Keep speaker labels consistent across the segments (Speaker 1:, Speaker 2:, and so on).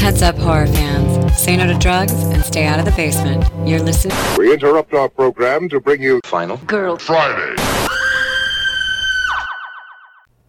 Speaker 1: Heads up, horror fans. Say no to drugs and stay out of the basement. You're listening.
Speaker 2: We interrupt our program to bring you
Speaker 3: Final
Speaker 1: Girl
Speaker 2: Friday.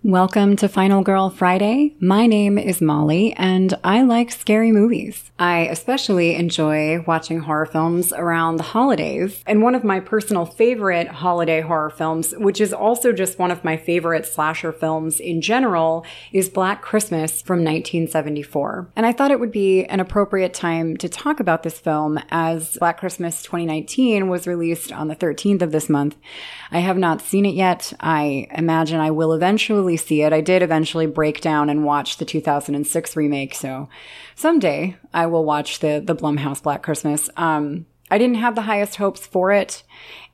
Speaker 4: Welcome to Final Girl Friday. My name is Molly and I like scary movies. I especially enjoy watching horror films around the holidays. And one of my personal favorite holiday horror films, which is also just one of my favorite slasher films in general, is Black Christmas from 1974. And I thought it would be an appropriate time to talk about this film as Black Christmas 2019 was released on the 13th of this month. I have not seen it yet. I imagine I will eventually see it. I did eventually break down and watch the 2006 remake, so someday I will watch the the Blumhouse Black Christmas. Um, I didn't have the highest hopes for it,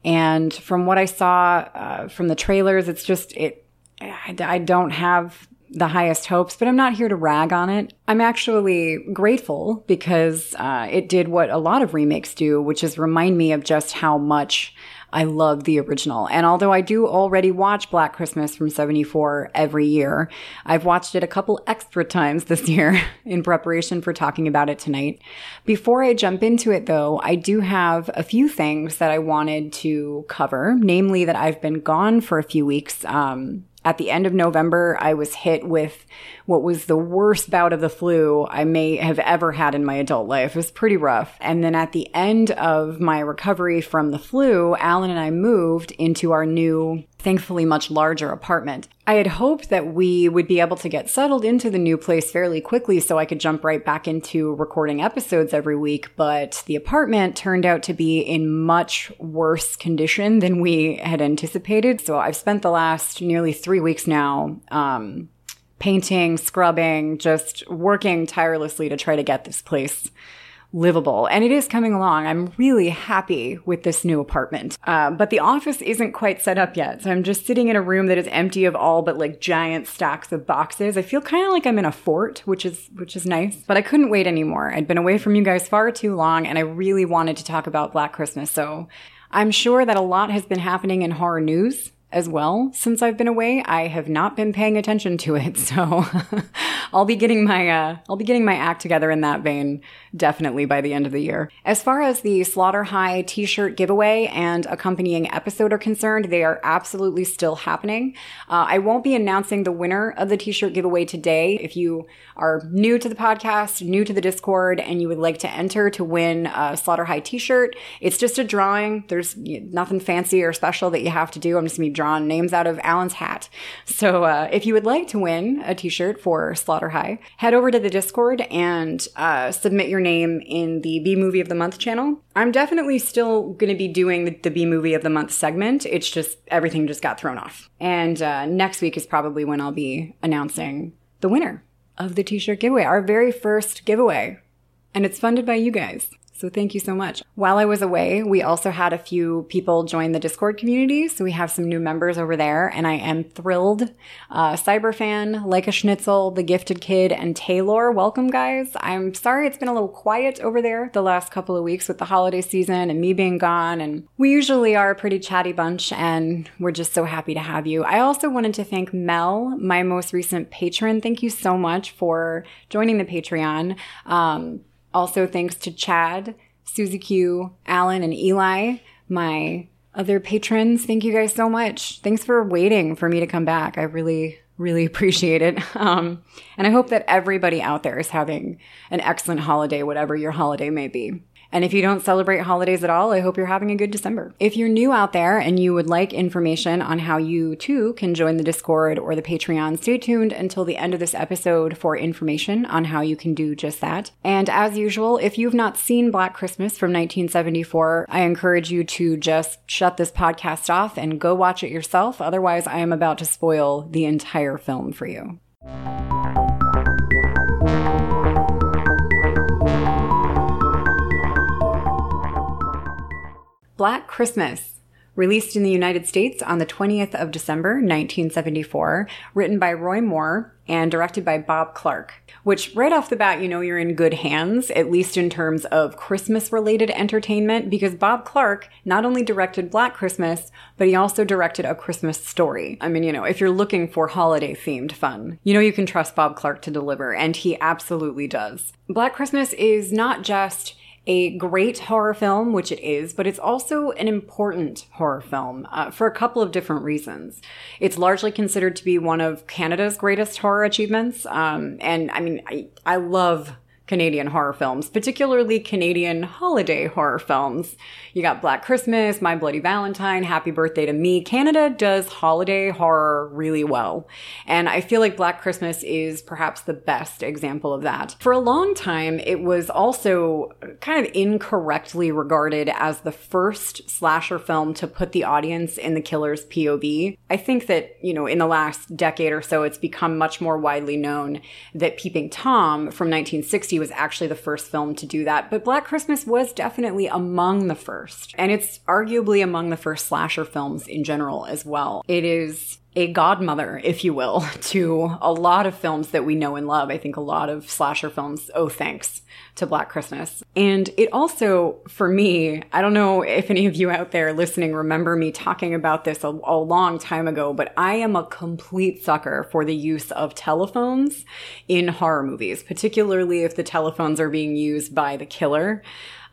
Speaker 4: and from what I saw uh, from the trailers, it's just it. I, I don't have the highest hopes, but I'm not here to rag on it. I'm actually grateful because uh, it did what a lot of remakes do, which is remind me of just how much I love the original. And although I do already watch Black Christmas from 74 every year, I've watched it a couple extra times this year in preparation for talking about it tonight. Before I jump into it though, I do have a few things that I wanted to cover, namely that I've been gone for a few weeks. Um, at the end of November, I was hit with what was the worst bout of the flu I may have ever had in my adult life. It was pretty rough. And then at the end of my recovery from the flu, Alan and I moved into our new, thankfully much larger apartment. I had hoped that we would be able to get settled into the new place fairly quickly so I could jump right back into recording episodes every week, but the apartment turned out to be in much worse condition than we had anticipated. So I've spent the last nearly three weeks now um, painting, scrubbing, just working tirelessly to try to get this place livable. And it is coming along. I'm really happy with this new apartment. Uh, but the office isn't quite set up yet. So I'm just sitting in a room that is empty of all but like giant stacks of boxes. I feel kind of like I'm in a fort, which is which is nice. But I couldn't wait anymore. I'd been away from you guys far too long and I really wanted to talk about Black Christmas. So I'm sure that a lot has been happening in horror news as well since I've been away. I have not been paying attention to it, so I'll be getting my uh, I'll be getting my act together in that vein definitely by the end of the year. As far as the Slaughter High T-shirt giveaway and accompanying episode are concerned, they are absolutely still happening. Uh, I won't be announcing the winner of the T-shirt giveaway today. If you are new to the podcast, new to the Discord, and you would like to enter to win a Slaughter High T-shirt, it's just a drawing. There's nothing fancy or special that you have to do. I'm just gonna be drawing names out of Alan's hat. So uh, if you would like to win a T-shirt for Slaughter High, head over to the Discord and uh, submit your name in the B Movie of the Month channel. I'm definitely still going to be doing the, the B Movie of the Month segment. It's just everything just got thrown off. And uh, next week is probably when I'll be announcing the winner of the T-shirt giveaway, our very first giveaway, and it's funded by you guys. So thank you so much. While I was away, we also had a few people join the Discord community. So we have some new members over there and I am thrilled. Uh, Cyberfan, Like a Schnitzel, The Gifted Kid, and Taylor, welcome guys. I'm sorry it's been a little quiet over there the last couple of weeks with the holiday season and me being gone. And we usually are a pretty chatty bunch and we're just so happy to have you. I also wanted to thank Mel, my most recent patron. Thank you so much for joining the Patreon. Um, also, thanks to Chad, Susie Q, Alan, and Eli, my other patrons. Thank you guys so much. Thanks for waiting for me to come back. I really, really appreciate it. Um, and I hope that everybody out there is having an excellent holiday, whatever your holiday may be. And if you don't celebrate holidays at all, I hope you're having a good December. If you're new out there and you would like information on how you too can join the Discord or the Patreon, stay tuned until the end of this episode for information on how you can do just that. And as usual, if you've not seen Black Christmas from 1974, I encourage you to just shut this podcast off and go watch it yourself. Otherwise, I am about to spoil the entire film for you. Black Christmas, Released in the United States on the 20th of December, 1974, written by Roy Moore and directed by Bob Clark, which right off the bat, you know you're in good hands, at least in terms of Christmas related entertainment, because Bob Clark not only directed Black Christmas, but he also directed A Christmas Story. I mean, you know, if you're looking for holiday themed fun, you know you can trust Bob Clark to deliver, and he absolutely does. Black Christmas is not just a great horror film, which it is, but it's also an important horror film uh, for a couple of different reasons. It's largely considered to be one of Canada's greatest horror achievements. Um, and I mean, I, I love Canadian horror films, particularly Canadian holiday horror films. You got Black Christmas, My Bloody Valentine, Happy Birthday to Me. Canada does holiday horror really well. And I feel like Black Christmas is perhaps the best example of that. For a long time, it was also kind of incorrectly regarded as the first slasher film to put the audience in the killer's POV. I think that, you know, in the last decade or so, it's become much more widely known that Peeping Tom from 1960 was actually the first film to do that, but Black Christmas was definitely among the first. And it's arguably among the first slasher films in general as well. It is a godmother, if you will, to a lot of films that we know and love. I think a lot of slasher films owe thanks to Black Christmas. And it also, for me, I don't know if any of you out there listening remember me talking about this a, a long time ago, but I am a complete sucker for the use of telephones in horror movies, particularly if the telephones are being used by the killer.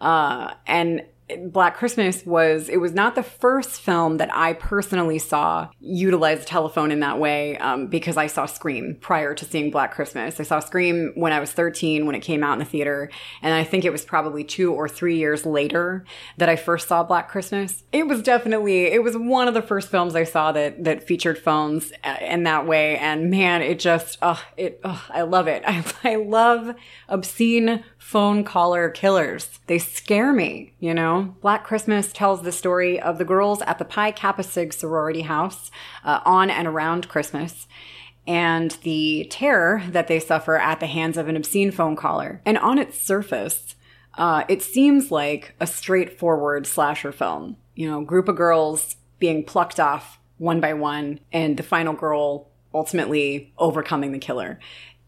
Speaker 4: Uh, and Black Christmas was, it was not the first film that I personally saw utilize the telephone in that way um, because I saw Scream prior to seeing Black Christmas. I saw Scream when I was 13 when it came out in the theater. And I think it was probably two or three years later that I first saw Black Christmas. It was definitely, it was one of the first films I saw that, that featured phones uh, in that way. And man, it just, oh, it, oh, I love it. I, I love obscene phone caller killers. They scare me, you know? Black Christmas tells the story of the girls at the Pi Kappa Sig sorority house uh, on and around Christmas and the terror that they suffer at the hands of an obscene phone caller. And on its surface, uh, it seems like a straightforward slasher film. You know, group of girls being plucked off one by one, and the final girl ultimately overcoming the killer.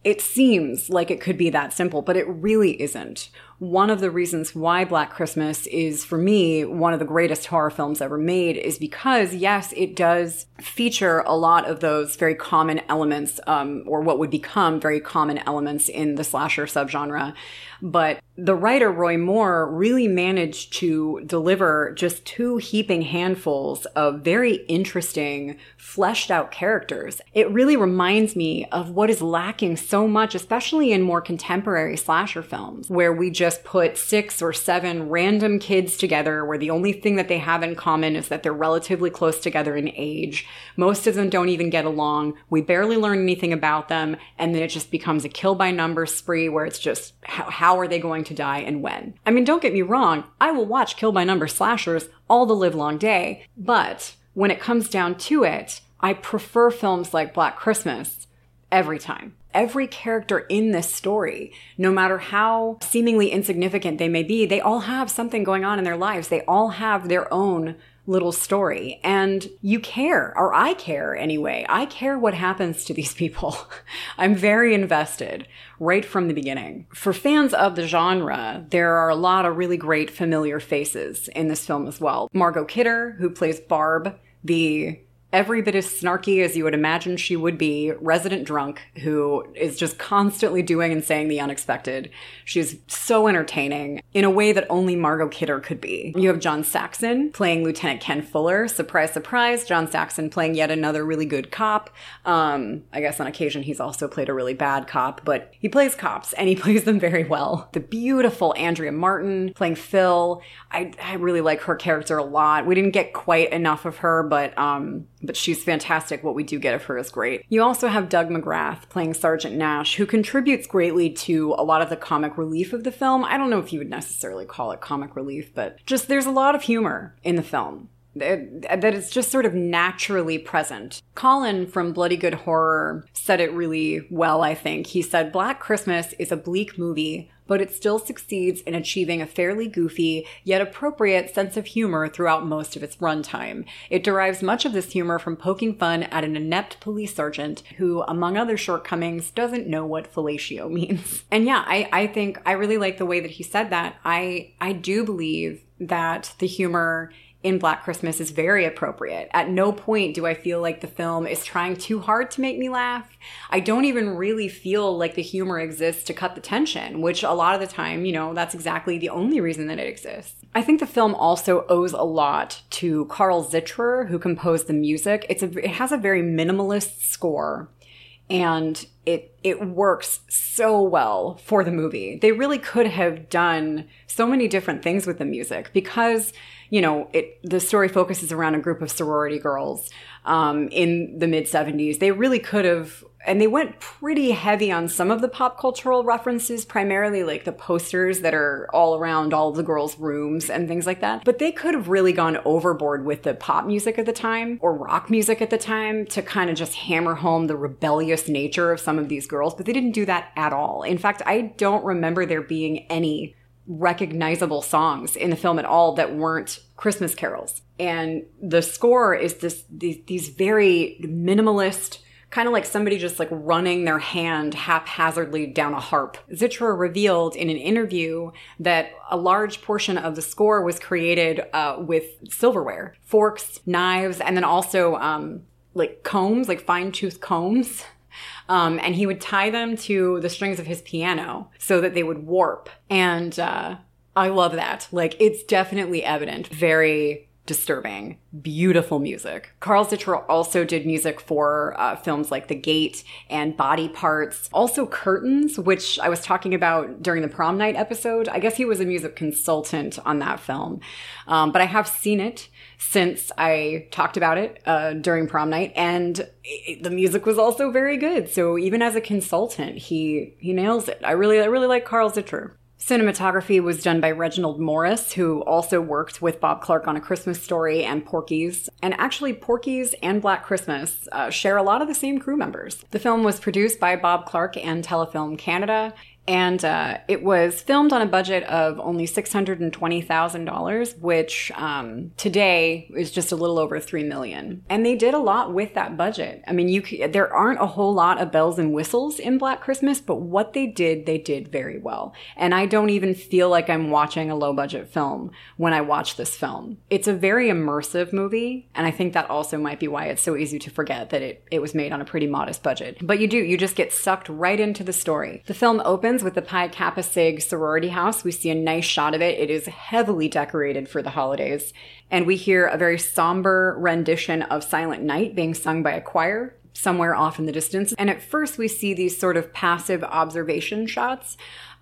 Speaker 4: It seems like it could be that simple, but it really isn't one of the reasons why Black Christmas is, for me, one of the greatest horror films ever made is because, yes, it does feature a lot of those very common elements, um, or what would become very common elements in the slasher subgenre. But the writer, Roy Moore, really managed to deliver just two heaping handfuls of very interesting, fleshed out characters. It really reminds me of what is lacking so much, especially in more contemporary slasher films, where we just just put six or seven random kids together where the only thing that they have in common is that they're relatively close together in age. Most of them don't even get along. We barely learn anything about them. And then it just becomes a kill by numbers spree where it's just how, how are they going to die and when? I mean, don't get me wrong. I will watch kill by number slashers all the live long day. But when it comes down to it, I prefer films like Black Christmas every time every character in this story, no matter how seemingly insignificant they may be, they all have something going on in their lives. They all have their own little story. And you care, or I care anyway. I care what happens to these people. I'm very invested right from the beginning. For fans of the genre, there are a lot of really great familiar faces in this film as well. Margot Kidder, who plays Barb, the every bit as snarky as you would imagine she would be, resident drunk who is just constantly doing and saying the unexpected. She's so entertaining in a way that only Margot Kidder could be. You have John Saxon playing Lieutenant Ken Fuller. Surprise, surprise, John Saxon playing yet another really good cop. Um, I guess on occasion he's also played a really bad cop, but he plays cops and he plays them very well. The beautiful Andrea Martin playing Phil. I, I really like her character a lot. We didn't get quite enough of her, but um, but she's fantastic. What we do get of her is great. You also have Doug McGrath playing Sergeant Nash, who contributes greatly to a lot of the comic relief of the film. I don't know if you would necessarily call it comic relief, but just there's a lot of humor in the film that it's just sort of naturally present. Colin from Bloody Good Horror said it really well, I think. He said, Black Christmas is a bleak movie but it still succeeds in achieving a fairly goofy yet appropriate sense of humor throughout most of its runtime. It derives much of this humor from poking fun at an inept police sergeant who, among other shortcomings, doesn't know what fellatio means. And yeah, I, I think I really like the way that he said that. I I do believe that the humor in Black Christmas is very appropriate. At no point do I feel like the film is trying too hard to make me laugh. I don't even really feel like the humor exists to cut the tension, which a lot of the time, you know, that's exactly the only reason that it exists. I think the film also owes a lot to Carl Zittrer, who composed the music. It's a, it has a very minimalist score and it it works so well for the movie. They really could have done so many different things with the music because you know, it the story focuses around a group of sorority girls um, in the mid '70s. They really could have, and they went pretty heavy on some of the pop cultural references, primarily like the posters that are all around all the girls' rooms and things like that. But they could have really gone overboard with the pop music at the time or rock music at the time to kind of just hammer home the rebellious nature of some of these girls. But they didn't do that at all. In fact, I don't remember there being any recognizable songs in the film at all that weren't Christmas carols. And the score is this these, these very minimalist kind of like somebody just like running their hand haphazardly down a harp. Zittrer revealed in an interview that a large portion of the score was created uh, with silverware, forks, knives, and then also um, like combs, like fine tooth combs um, and he would tie them to the strings of his piano so that they would warp. And uh, I love that. Like, it's definitely evident. Very disturbing, beautiful music. Carl Zittrer also did music for uh, films like The Gate and Body Parts, also Curtains, which I was talking about during the prom night episode. I guess he was a music consultant on that film, um, but I have seen it since I talked about it uh, during prom night, and it, the music was also very good. So even as a consultant, he he nails it. I really I really like Carl Zittrer. Cinematography was done by Reginald Morris, who also worked with Bob Clark on A Christmas Story and Porky's. And actually, Porky's and Black Christmas uh, share a lot of the same crew members. The film was produced by Bob Clark and Telefilm Canada, and uh, it was filmed on a budget of only $620,000, which um, today is just a little over 3 million. And they did a lot with that budget. I mean, you there aren't a whole lot of bells and whistles in Black Christmas, but what they did, they did very well. And I don't even feel like I'm watching a low budget film when I watch this film. It's a very immersive movie, and I think that also might be why it's so easy to forget that it, it was made on a pretty modest budget. But you do, you just get sucked right into the story. The film opens with the Pi Kappa Sig sorority house. We see a nice shot of it. It is heavily decorated for the holidays. And we hear a very somber rendition of Silent Night being sung by a choir somewhere off in the distance. And at first, we see these sort of passive observation shots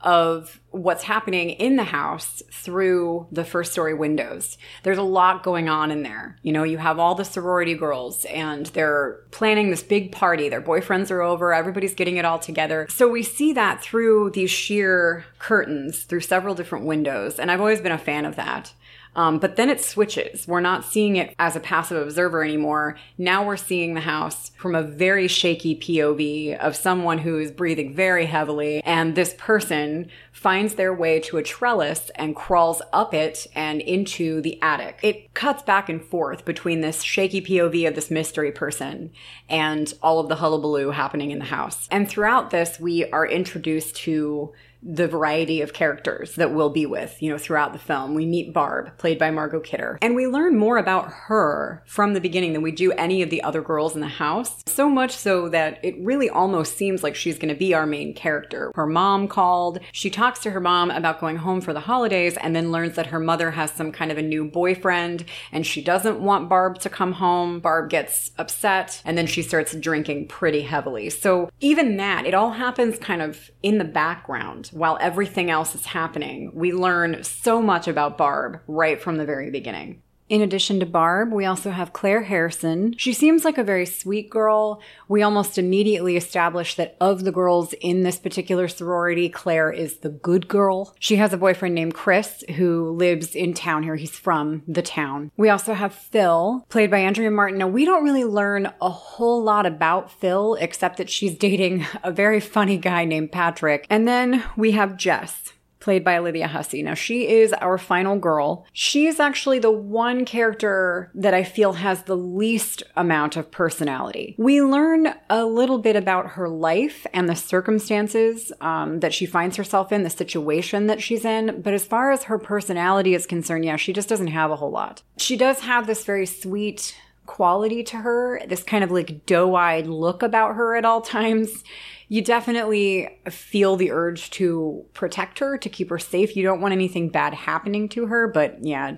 Speaker 4: of what's happening in the house through the first story windows. There's a lot going on in there. You know, you have all the sorority girls and they're planning this big party. Their boyfriends are over, everybody's getting it all together. So we see that through these sheer curtains through several different windows. And I've always been a fan of that. Um, but then it switches. We're not seeing it as a passive observer anymore. Now we're seeing the house from a very shaky POV of someone who is breathing very heavily. And this person finds their way to a trellis and crawls up it and into the attic. It cuts back and forth between this shaky POV of this mystery person and all of the hullabaloo happening in the house. And throughout this, we are introduced to the variety of characters that we'll be with, you know, throughout the film. We meet Barb, played by Margot Kidder, and we learn more about her from the beginning than we do any of the other girls in the house. So much so that it really almost seems like she's going to be our main character. Her mom called. She talks to her mom about going home for the holidays and then learns that her mother has some kind of a new boyfriend and she doesn't want Barb to come home. Barb gets upset and then she starts drinking pretty heavily. So even that, it all happens kind of in the background while everything else is happening. We learn so much about Barb right from the very beginning. In addition to Barb, we also have Claire Harrison. She seems like a very sweet girl. We almost immediately establish that of the girls in this particular sorority, Claire is the good girl. She has a boyfriend named Chris who lives in town here. He's from the town. We also have Phil, played by Andrea Martin. Now, we don't really learn a whole lot about Phil except that she's dating a very funny guy named Patrick. And then we have Jess played by Olivia Hussey. Now, she is our final girl. She is actually the one character that I feel has the least amount of personality. We learn a little bit about her life and the circumstances um, that she finds herself in, the situation that she's in, but as far as her personality is concerned, yeah, she just doesn't have a whole lot. She does have this very sweet, quality to her, this kind of like doe eyed look about her at all times you definitely feel the urge to protect her, to keep her safe. You don't want anything bad happening to her. But yeah,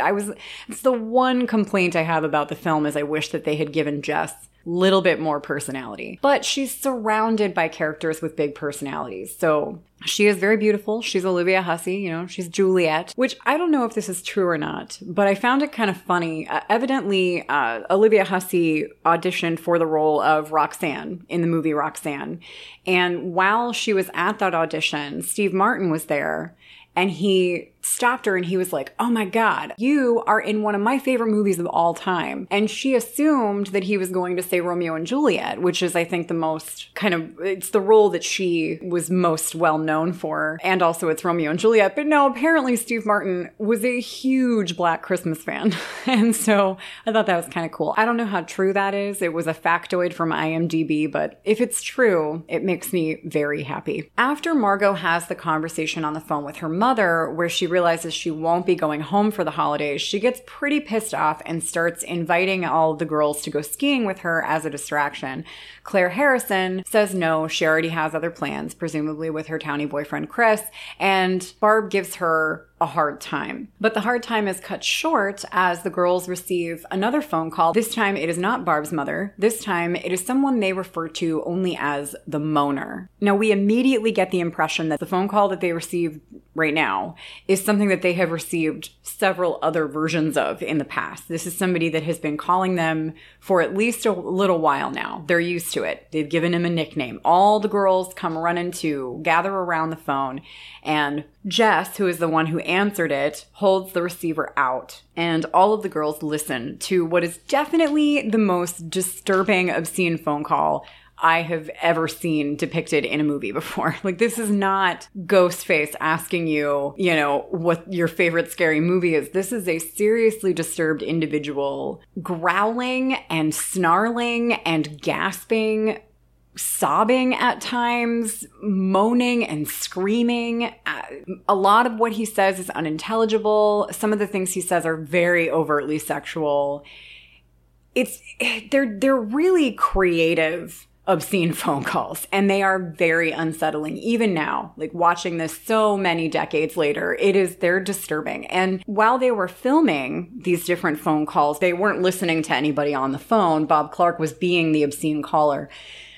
Speaker 4: I was, it's the one complaint I have about the film is I wish that they had given Jess a little bit more personality. But she's surrounded by characters with big personalities. So she is very beautiful. She's Olivia Hussey, you know, she's Juliet, which I don't know if this is true or not, but I found it kind of funny. Uh, evidently, uh, Olivia Hussey auditioned for the role of Roxanne in the movie Roxanne. And while she was at that audition, Steve Martin was there and he stopped her and he was like, Oh my God, you are in one of my favorite movies of all time. And she assumed that he was going to say Romeo and Juliet, which is, I think, the most kind of, it's the role that she was most well known for. And also it's Romeo and Juliet. But no, apparently Steve Martin was a huge Black Christmas fan. and so I thought that was kind of cool. I don't know how true that is. It was a factoid from IMDb, but if it's true, it makes me very happy. After Margot has the conversation on the phone with her mother, where she realizes she won't be going home for the holidays, she gets pretty pissed off and starts inviting all the girls to go skiing with her as a distraction. Claire Harrison says no, she already has other plans, presumably with her towny boyfriend Chris, and Barb gives her a hard time. But the hard time is cut short as the girls receive another phone call. This time it is not Barb's mother. This time it is someone they refer to only as the moaner. Now we immediately get the impression that the phone call that they received right now is something that they have received several other versions of in the past. This is somebody that has been calling them for at least a little while now. They're used to it. They've given him a nickname. All the girls come running to gather around the phone and Jess, who is the one who answered it, holds the receiver out, and all of the girls listen to what is definitely the most disturbing, obscene phone call I have ever seen depicted in a movie before. Like, this is not Ghostface asking you, you know, what your favorite scary movie is. This is a seriously disturbed individual growling and snarling and gasping sobbing at times, moaning and screaming. Uh, a lot of what he says is unintelligible. Some of the things he says are very overtly sexual. It's they're they're really creative obscene phone calls and they are very unsettling even now like watching this so many decades later. It is they're disturbing. And while they were filming these different phone calls they weren't listening to anybody on the phone. Bob clark was being the obscene caller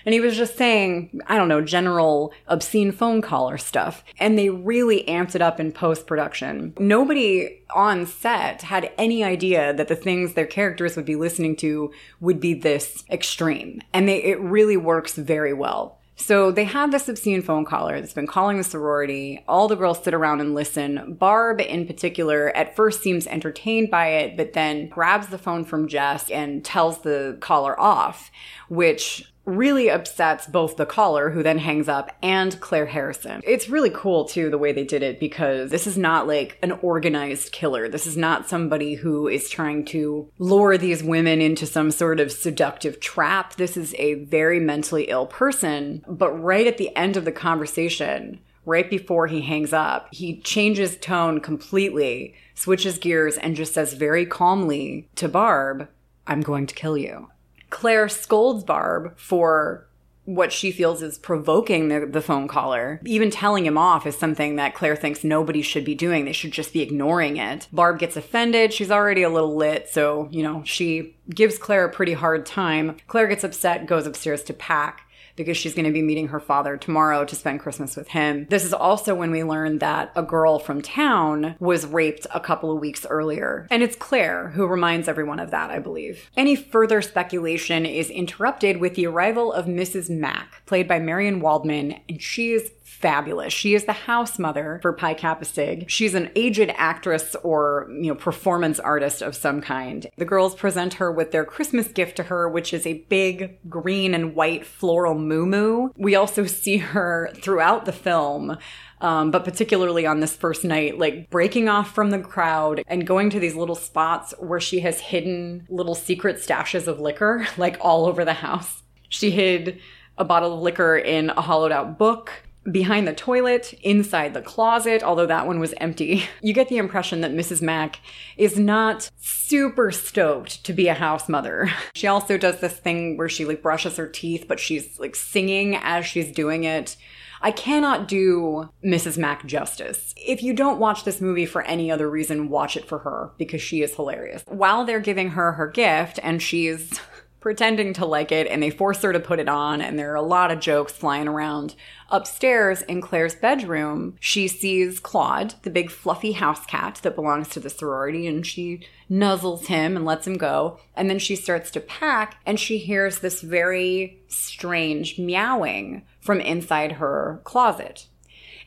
Speaker 4: and he was just saying, I don't know, general obscene phone caller stuff. And they really amped it up in post production. Nobody on set had any idea that the things their characters would be listening to would be this extreme. And they, it really works very well. So they have this obscene phone caller that's been calling the sorority. All the girls sit around and listen. Barb, in particular, at first seems entertained by it, but then grabs the phone from Jess and tells the caller off, which really upsets both the caller, who then hangs up, and Claire Harrison. It's really cool, too, the way they did it, because this is not like an organized killer. This is not somebody who is trying to lure these women into some sort of seductive trap. This is a very mentally ill person. But right at the end of the conversation, right before he hangs up, he changes tone completely, switches gears, and just says very calmly to Barb, I'm going to kill you. Claire scolds Barb for what she feels is provoking the, the phone caller. Even telling him off is something that Claire thinks nobody should be doing. They should just be ignoring it. Barb gets offended. She's already a little lit, so, you know, she gives Claire a pretty hard time. Claire gets upset, goes upstairs to pack. Because she's going to be meeting her father tomorrow to spend Christmas with him. This is also when we learn that a girl from town was raped a couple of weeks earlier. And it's Claire who reminds everyone of that, I believe. Any further speculation is interrupted with the arrival of Mrs. Mack, played by Marian Waldman, and she is fabulous. She is the house mother for Pi Kappa Sig. She's an aged actress or, you know, performance artist of some kind. The girls present her with their Christmas gift to her, which is a big green and white floral moo We also see her throughout the film um, but particularly on this first night, like breaking off from the crowd and going to these little spots where she has hidden little secret stashes of liquor, like all over the house. She hid a bottle of liquor in a hollowed out book behind the toilet, inside the closet, although that one was empty. You get the impression that Mrs. Mack is not super stoked to be a house mother. She also does this thing where she like brushes her teeth, but she's like singing as she's doing it. I cannot do Mrs. Mack justice. If you don't watch this movie for any other reason, watch it for her because she is hilarious. While they're giving her her gift and she's pretending to like it and they force her to put it on and there are a lot of jokes flying around. Upstairs in Claire's bedroom, she sees Claude, the big fluffy house cat that belongs to the sorority, and she nuzzles him and lets him go. And then she starts to pack and she hears this very strange meowing from inside her closet.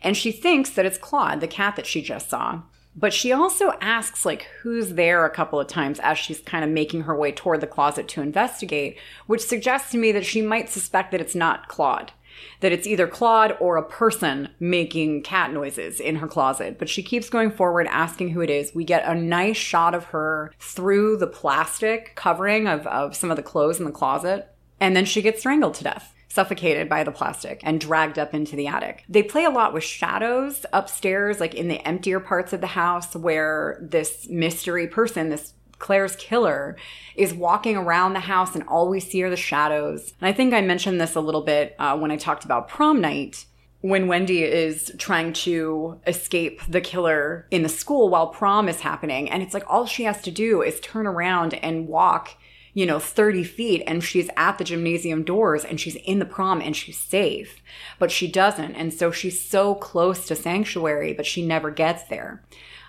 Speaker 4: And she thinks that it's Claude, the cat that she just saw. But she also asks, like, who's there a couple of times as she's kind of making her way toward the closet to investigate, which suggests to me that she might suspect that it's not Claude, that it's either Claude or a person making cat noises in her closet. But she keeps going forward, asking who it is. We get a nice shot of her through the plastic covering of, of some of the clothes in the closet, and then she gets strangled to death suffocated by the plastic and dragged up into the attic. They play a lot with shadows upstairs, like in the emptier parts of the house where this mystery person, this Claire's killer is walking around the house and all we see are the shadows. And I think I mentioned this a little bit uh, when I talked about prom night. When Wendy is trying to escape the killer in the school while prom is happening. And it's like all she has to do is turn around and walk you know, 30 feet and she's at the gymnasium doors and she's in the prom and she's safe, but she doesn't. And so she's so close to sanctuary, but she never gets there.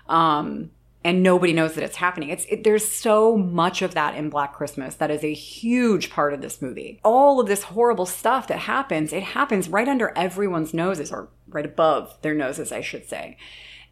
Speaker 4: Um, and nobody knows that it's happening. It's it, there's so much of that in Black Christmas that is a huge part of this movie. All of this horrible stuff that happens, it happens right under everyone's noses or right above their noses, I should say.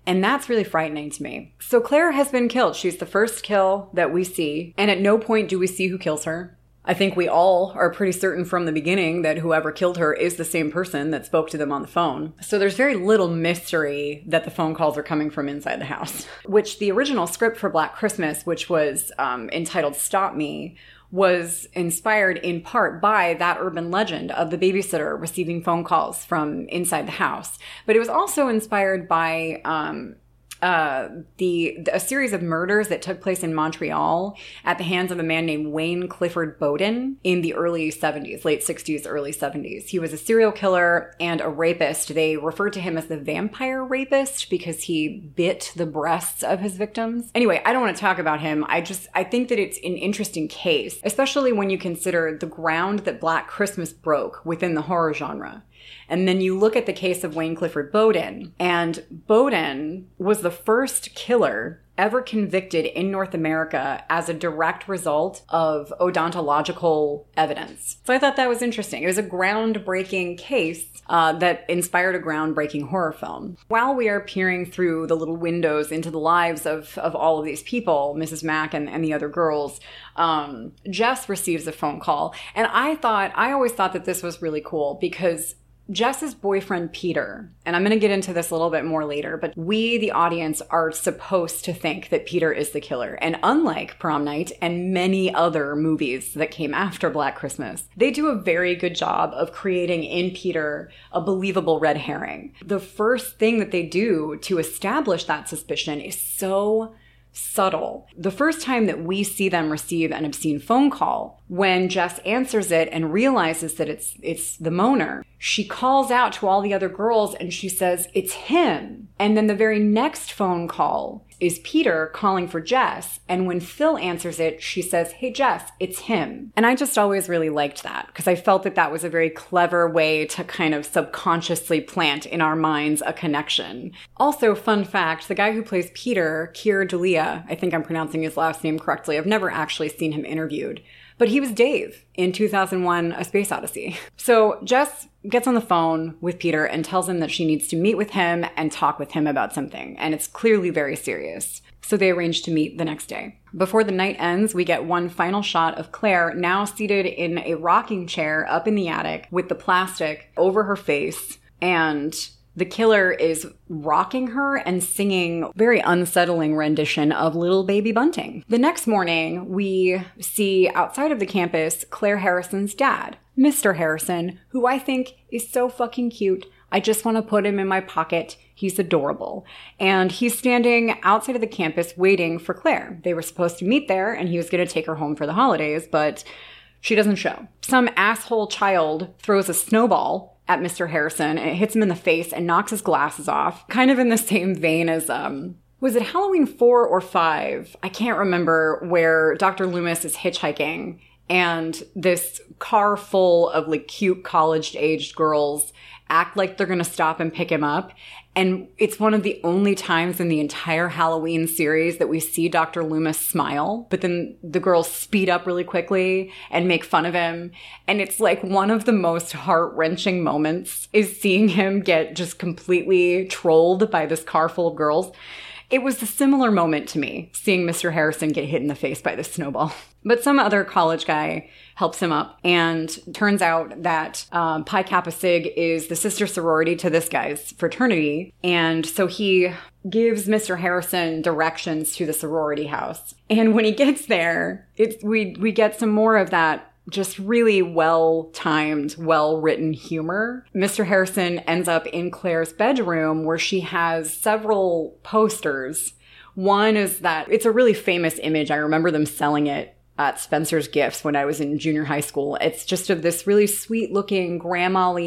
Speaker 4: And that's really frightening to me. So Claire has been killed. She's the first kill that we see. And at no point do we see who kills her. I think we all are pretty certain from the beginning that whoever killed her is the same person that spoke to them on the phone. So there's very little mystery that the phone calls are coming from inside the house. Which the original script for Black Christmas, which was um, entitled Stop Me, was inspired in part by that urban legend of the babysitter receiving phone calls from inside the house. But it was also inspired by um, uh, the, the, a series of murders that took place in Montreal at the hands of a man named Wayne Clifford Boden in the early 70s, late 60s, early 70s. He was a serial killer and a rapist. They referred to him as the vampire rapist because he bit the breasts of his victims. Anyway, I don't want to talk about him. I just I think that it's an interesting case, especially when you consider the ground that Black Christmas broke within the horror genre. And then you look at the case of Wayne Clifford Boden, and Boden was the first killer ever convicted in North America as a direct result of odontological evidence. So I thought that was interesting. It was a groundbreaking case uh, that inspired a groundbreaking horror film. While we are peering through the little windows into the lives of, of all of these people, Mrs. Mack and, and the other girls, um, Jess receives a phone call. And I thought, I always thought that this was really cool because Jess's boyfriend, Peter, and I'm going to get into this a little bit more later, but we, the audience, are supposed to think that Peter is the killer. And unlike Prom Night and many other movies that came after Black Christmas, they do a very good job of creating in Peter a believable red herring. The first thing that they do to establish that suspicion is so subtle. The first time that we see them receive an obscene phone call, when Jess answers it and realizes that it's it's the moaner, she calls out to all the other girls and she says, "It's him." And then the very next phone call is Peter calling for Jess. And when Phil answers it, she says, Hey, Jess, it's him. And I just always really liked that because I felt that that was a very clever way to kind of subconsciously plant in our minds a connection. Also, fun fact the guy who plays Peter, Keir Dullea, I think I'm pronouncing his last name correctly. I've never actually seen him interviewed but he was Dave in 2001 A Space Odyssey. So Jess gets on the phone with Peter and tells him that she needs to meet with him and talk with him about something, and it's clearly very serious. So they arrange to meet the next day. Before the night ends, we get one final shot of Claire now seated in a rocking chair up in the attic with the plastic over her face and the killer is rocking her and singing very unsettling rendition of Little Baby Bunting. The next morning, we see outside of the campus Claire Harrison's dad, Mr. Harrison, who I think is so fucking cute. I just want to put him in my pocket. He's adorable. And he's standing outside of the campus waiting for Claire. They were supposed to meet there and he was going to take her home for the holidays, but she doesn't show. Some asshole child throws a snowball at Mr. Harrison and it hits him in the face and knocks his glasses off. Kind of in the same vein as um was it Halloween 4 or 5? I can't remember where Dr. Loomis is hitchhiking and this car full of like cute college aged girls act like they're going to stop and pick him up and it's one of the only times in the entire Halloween series that we see Dr. Loomis smile, but then the girls speed up really quickly and make fun of him. And it's like one of the most heart wrenching moments is seeing him get just completely trolled by this car full of girls. It was a similar moment to me, seeing Mr. Harrison get hit in the face by the snowball. But some other college guy helps him up, and turns out that um, Pi Kappa Sig is the sister sorority to this guy's fraternity. And so he gives Mr. Harrison directions to the sorority house. And when he gets there, it's, we, we get some more of that just really well timed, well written humor. Mr. Harrison ends up in Claire's bedroom where she has several posters. One is that it's a really famous image. I remember them selling it at Spencer's Gifts when I was in junior high school. It's just of this really sweet looking grandma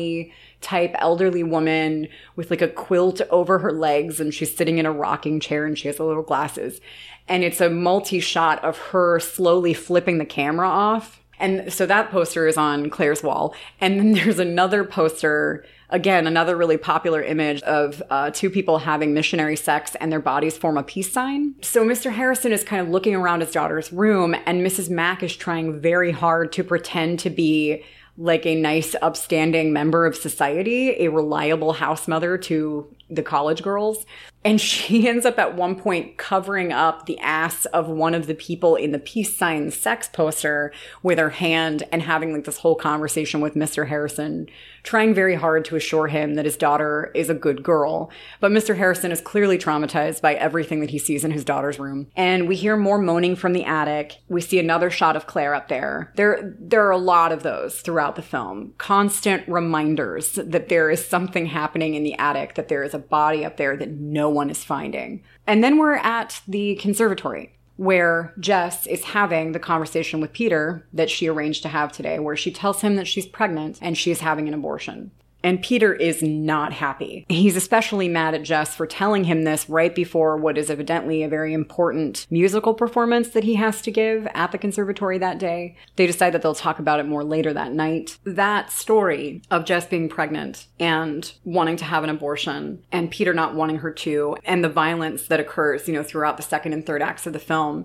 Speaker 4: type elderly woman with like a quilt over her legs and she's sitting in a rocking chair and she has little glasses. And it's a multi shot of her slowly flipping the camera off and so that poster is on Claire's wall. And then there's another poster, again, another really popular image of uh, two people having missionary sex and their bodies form a peace sign. So Mr. Harrison is kind of looking around his daughter's room, and Mrs. Mack is trying very hard to pretend to be like a nice, upstanding member of society, a reliable house mother to the college girls. And she ends up at one point covering up the ass of one of the people in the peace sign sex poster with her hand and having like this whole conversation with Mr. Harrison, trying very hard to assure him that his daughter is a good girl. But Mr. Harrison is clearly traumatized by everything that he sees in his daughter's room. And we hear more moaning from the attic. We see another shot of Claire up there. There, there are a lot of those throughout the film. Constant reminders that there is something happening in the attic, that there is a body up there that no one is finding. And then we're at the conservatory where Jess is having the conversation with Peter that she arranged to have today, where she tells him that she's pregnant and she's having an abortion. And Peter is not happy. He's especially mad at Jess for telling him this right before what is evidently a very important musical performance that he has to give at the conservatory that day. They decide that they'll talk about it more later that night. That story of Jess being pregnant and wanting to have an abortion and Peter not wanting her to and the violence that occurs, you know, throughout the second and third acts of the film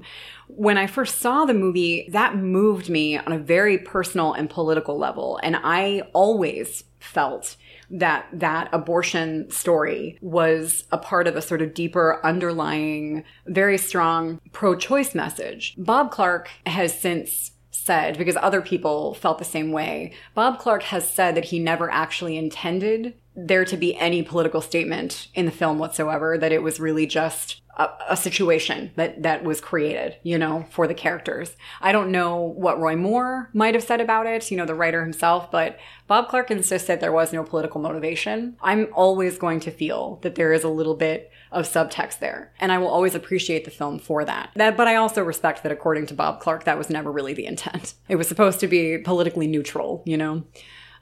Speaker 4: when I first saw the movie, that moved me on a very personal and political level. And I always felt that that abortion story was a part of a sort of deeper underlying, very strong pro choice message. Bob Clark has since said, because other people felt the same way, Bob Clark has said that he never actually intended there to be any political statement in the film whatsoever, that it was really just a, a, situation that, that was created, you know, for the characters. I don't know what Roy Moore might have said about it, you know, the writer himself, but Bob Clark insists that there was no political motivation. I'm always going to feel that there is a little bit of subtext there. And I will always appreciate the film for that. That but I also respect that according to Bob Clark, that was never really the intent. It was supposed to be politically neutral, you know?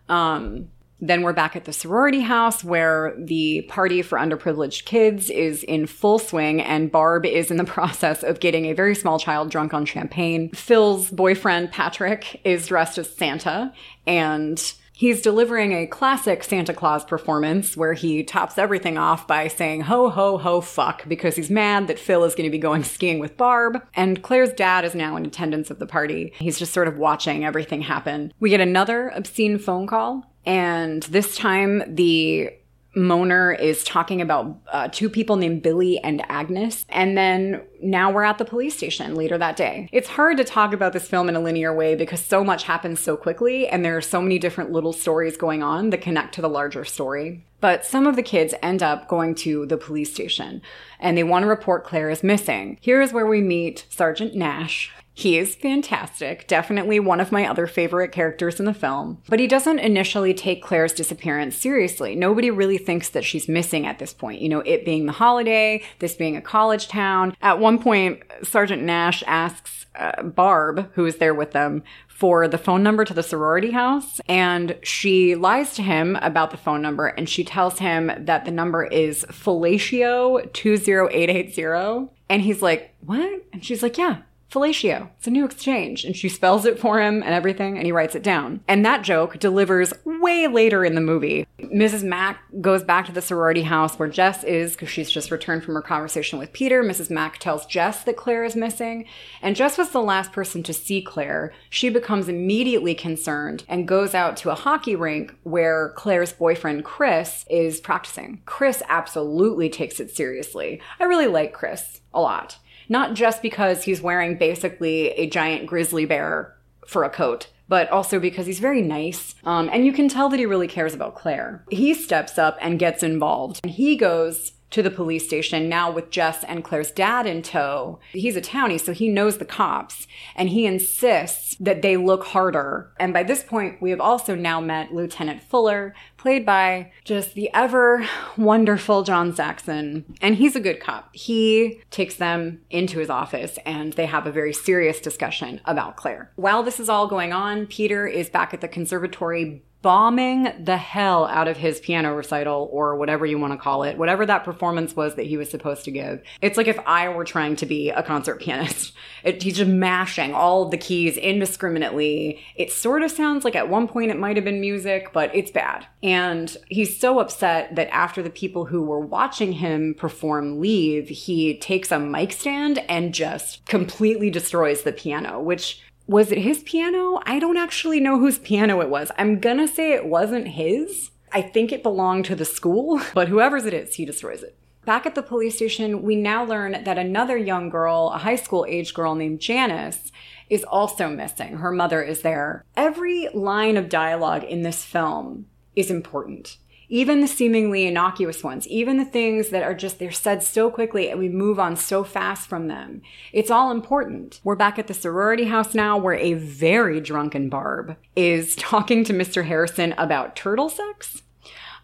Speaker 4: Um, then we're back at the sorority house where the party for underprivileged kids is in full swing and Barb is in the process of getting a very small child drunk on champagne. Phil's boyfriend, Patrick, is dressed as Santa and He's delivering a classic Santa Claus performance where he tops everything off by saying ho ho ho fuck because he's mad that Phil is going to be going skiing with Barb. And Claire's dad is now in attendance of the party. He's just sort of watching everything happen. We get another obscene phone call and this time the Moaner is talking about uh, two people named Billy and Agnes. And then now we're at the police station later that day. It's hard to talk about this film in a linear way because so much happens so quickly and there are so many different little stories going on that connect to the larger story. But some of the kids end up going to the police station and they want to report Claire is missing. Here is where we meet Sergeant Nash, he is fantastic, definitely one of my other favorite characters in the film. But he doesn't initially take Claire's disappearance seriously. Nobody really thinks that she's missing at this point. You know, it being the holiday, this being a college town. At one point, Sergeant Nash asks uh, Barb, who is there with them, for the phone number to the sorority house. And she lies to him about the phone number and she tells him that the number is Fellatio 20880. And he's like, What? And she's like, Yeah, fellatio. It's a new exchange. And she spells it for him and everything, and he writes it down. And that joke delivers way later in the movie. Mrs. Mack goes back to the sorority house where Jess is because she's just returned from her conversation with Peter. Mrs. Mack tells Jess that Claire is missing, and Jess was the last person to see Claire. She becomes immediately concerned and goes out to a hockey rink where Claire's boyfriend Chris is practicing. Chris absolutely takes it seriously. I really like Chris a lot not just because he's wearing basically a giant grizzly bear for a coat, but also because he's very nice. Um, and you can tell that he really cares about Claire. He steps up and gets involved. And he goes to the police station now with Jess and Claire's dad in tow. He's a townie, so he knows the cops and he insists that they look harder. And by this point, we have also now met Lieutenant Fuller, played by just the ever wonderful John Saxon. And he's a good cop. He takes them into his office and they have a very serious discussion about Claire. While this is all going on, Peter is back at the conservatory bombing the hell out of his piano recital or whatever you want to call it, whatever that performance was that he was supposed to give. It's like if I were trying to be a concert pianist. It, he's just mashing all the keys indiscriminately. It sort of sounds like at one point it might have been music, but it's bad. And he's so upset that after the people who were watching him perform leave, he takes a mic stand and just completely destroys the piano, which was it his piano? I don't actually know whose piano it was. I'm gonna say it wasn't his. I think it belonged to the school, but whoever's it is, he destroys it. Back at the police station, we now learn that another young girl, a high school age girl named Janice, is also missing. Her mother is there. Every line of dialogue in this film is important even the seemingly innocuous ones, even the things that are just, they're said so quickly and we move on so fast from them. It's all important. We're back at the sorority house now where a very drunken Barb is talking to Mr. Harrison about turtle sex.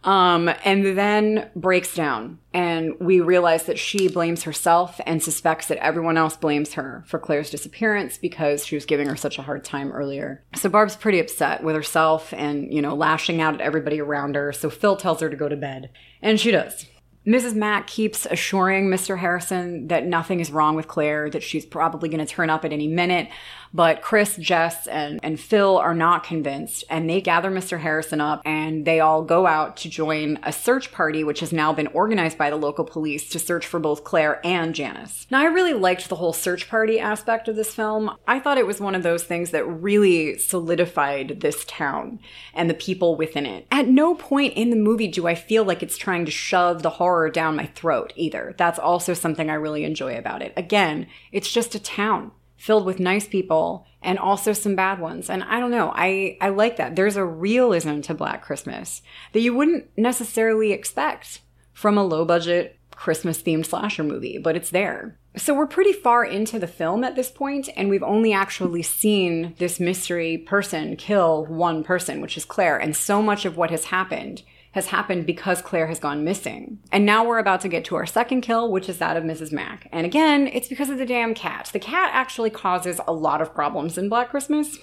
Speaker 4: Um, and then breaks down. And we realize that she blames herself and suspects that everyone else blames her for Claire's disappearance because she was giving her such a hard time earlier. So Barb's pretty upset with herself and, you know, lashing out at everybody around her. So Phil tells her to go to bed. And she does. Mrs. Mack keeps assuring Mr. Harrison that nothing is wrong with Claire, that she's probably going to turn up at any minute. But Chris, Jess, and, and Phil are not convinced, and they gather Mr. Harrison up and they all go out to join a search party, which has now been organized by the local police to search for both Claire and Janice. Now, I really liked the whole search party aspect of this film. I thought it was one of those things that really solidified this town and the people within it. At no point in the movie do I feel like it's trying to shove the horror down my throat either. That's also something I really enjoy about it. Again, it's just a town filled with nice people and also some bad ones. And I don't know, I, I like that. There's a realism to Black Christmas that you wouldn't necessarily expect from a low budget Christmas themed slasher movie, but it's there. So we're pretty far into the film at this point, and we've only actually seen this mystery person kill one person, which is Claire. And so much of what has happened has happened because Claire has gone missing. And now we're about to get to our second kill, which is that of Mrs. Mack. And again, it's because of the damn cat. The cat actually causes a lot of problems in Black Christmas.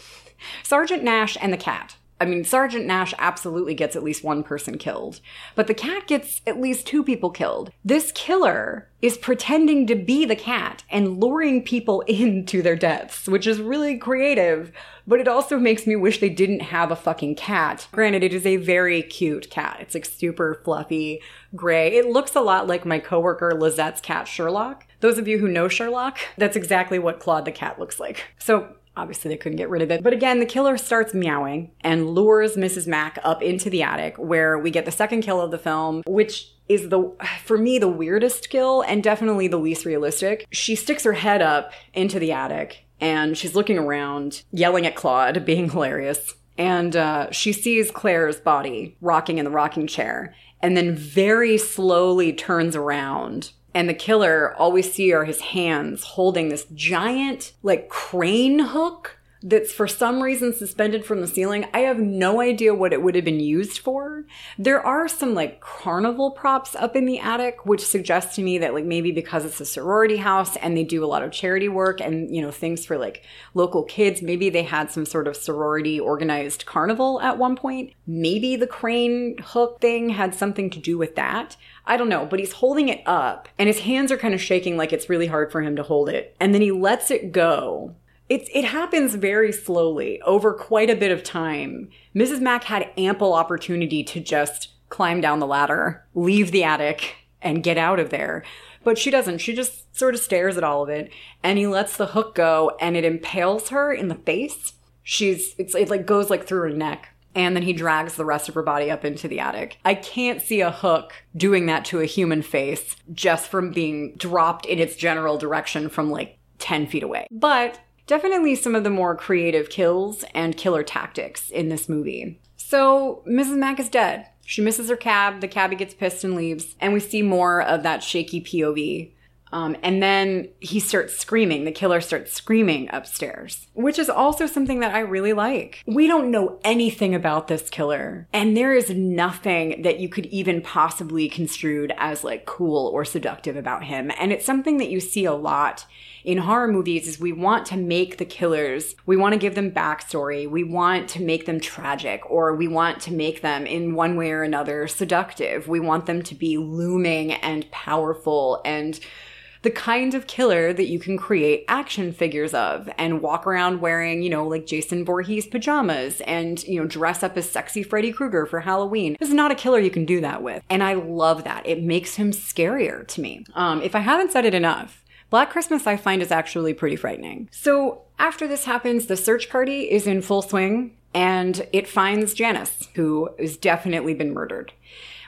Speaker 4: Sergeant Nash and the cat. I mean, Sergeant Nash absolutely gets at least one person killed, but the cat gets at least two people killed. This killer is pretending to be the cat and luring people into their deaths, which is really creative, but it also makes me wish they didn't have a fucking cat. Granted, it is a very cute cat. It's like super fluffy, gray. It looks a lot like my coworker Lizette's cat Sherlock. Those of you who know Sherlock, that's exactly what Claude the cat looks like. So Obviously, they couldn't get rid of it. But again, the killer starts meowing and lures Mrs. Mack up into the attic, where we get the second kill of the film, which is the, for me, the weirdest kill and definitely the least realistic. She sticks her head up into the attic and she's looking around, yelling at Claude, being hilarious. And uh, she sees Claire's body rocking in the rocking chair and then very slowly turns around and the killer, all we see are his hands holding this giant, like, crane hook that's for some reason suspended from the ceiling. I have no idea what it would have been used for. There are some like carnival props up in the attic, which suggests to me that like maybe because it's a sorority house and they do a lot of charity work and, you know, things for like local kids, maybe they had some sort of sorority organized carnival at one point. Maybe the crane hook thing had something to do with that. I don't know, but he's holding it up and his hands are kind of shaking like it's really hard for him to hold it. And then he lets it go it, it happens very slowly over quite a bit of time. Mrs. Mack had ample opportunity to just climb down the ladder, leave the attic, and get out of there. But she doesn't. She just sort of stares at all of it, and he lets the hook go, and it impales her in the face. She's it's it like goes like through her neck, and then he drags the rest of her body up into the attic. I can't see a hook doing that to a human face just from being dropped in its general direction from like 10 feet away. But definitely some of the more creative kills and killer tactics in this movie. So, Mrs. Mack is dead. She misses her cab, the cabbie gets pissed and leaves, and we see more of that shaky POV. Um, and then he starts screaming. The killer starts screaming upstairs, which is also something that I really like. We don't know anything about this killer, and there is nothing that you could even possibly construed as like cool or seductive about him. And it's something that you see a lot in horror movies is we want to make the killers, we want to give them backstory, we want to make them tragic, or we want to make them in one way or another seductive. We want them to be looming and powerful and the kind of killer that you can create action figures of and walk around wearing, you know, like Jason Voorhees pajamas and, you know, dress up as sexy Freddy Krueger for Halloween. This is not a killer you can do that with. And I love that. It makes him scarier to me. Um, if I haven't said it enough, Black Christmas I find is actually pretty frightening. So after this happens, the search party is in full swing and it finds Janice, who has definitely been murdered.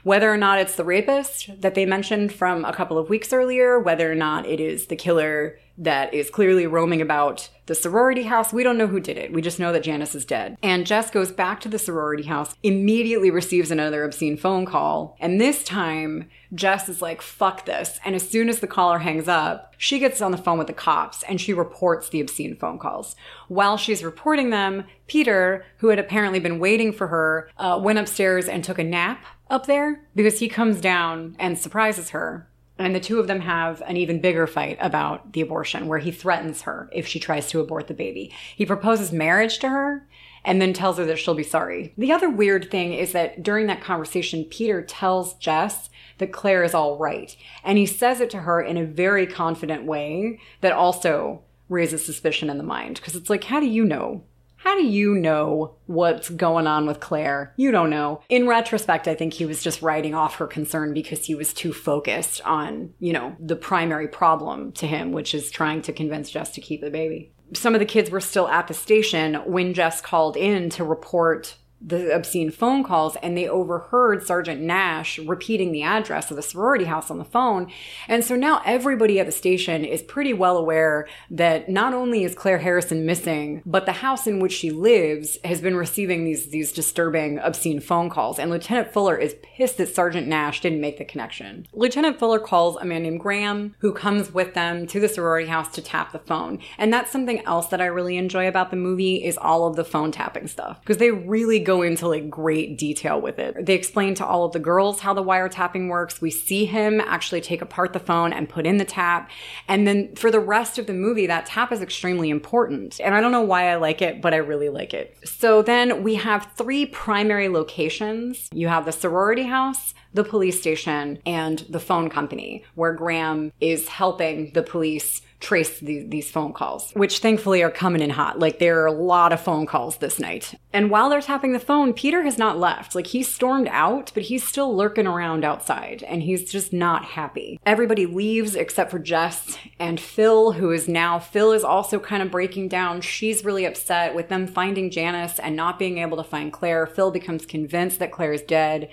Speaker 4: Whether or not it's the rapist that they mentioned from a couple of weeks earlier, whether or not it is the killer that is clearly roaming about the sorority house. We don't know who did it. We just know that Janice is dead. And Jess goes back to the sorority house, immediately receives another obscene phone call. And this time, Jess is like, fuck this. And as soon as the caller hangs up, she gets on the phone with the cops and she reports the obscene phone calls. While she's reporting them, Peter, who had apparently been waiting for her, uh, went upstairs and took a nap up there because he comes down and surprises her and the two of them have an even bigger fight about the abortion, where he threatens her if she tries to abort the baby. He proposes marriage to her and then tells her that she'll be sorry. The other weird thing is that during that conversation, Peter tells Jess that Claire is all right. And he says it to her in a very confident way that also raises suspicion in the mind. Because it's like, how do you know how do you know what's going on with Claire? You don't know. In retrospect, I think he was just writing off her concern because he was too focused on, you know, the primary problem to him, which is trying to convince Jess to keep the baby. Some of the kids were still at the station when Jess called in to report the obscene phone calls and they overheard Sergeant Nash repeating the address of the sorority house on the phone. And so now everybody at the station is pretty well aware that not only is Claire Harrison missing, but the house in which she lives has been receiving these, these disturbing, obscene phone calls. And Lieutenant Fuller is pissed that Sergeant Nash didn't make the connection. Lieutenant Fuller calls a man named Graham who comes with them to the sorority house to tap the phone. And that's something else that I really enjoy about the movie is all of the phone tapping stuff because they really go go into like great detail with it. They explain to all of the girls how the wiretapping works. We see him actually take apart the phone and put in the tap. And then for the rest of the movie, that tap is extremely important. And I don't know why I like it, but I really like it. So then we have three primary locations. You have the sorority house, the police station, and the phone company where Graham is helping the police trace the, these phone calls, which thankfully are coming in hot. Like there are a lot of phone calls this night. And while they're tapping the phone, Peter has not left. Like he's stormed out, but he's still lurking around outside and he's just not happy. Everybody leaves except for Jess and Phil, who is now, Phil is also kind of breaking down. She's really upset with them finding Janice and not being able to find Claire. Phil becomes convinced that Claire is dead.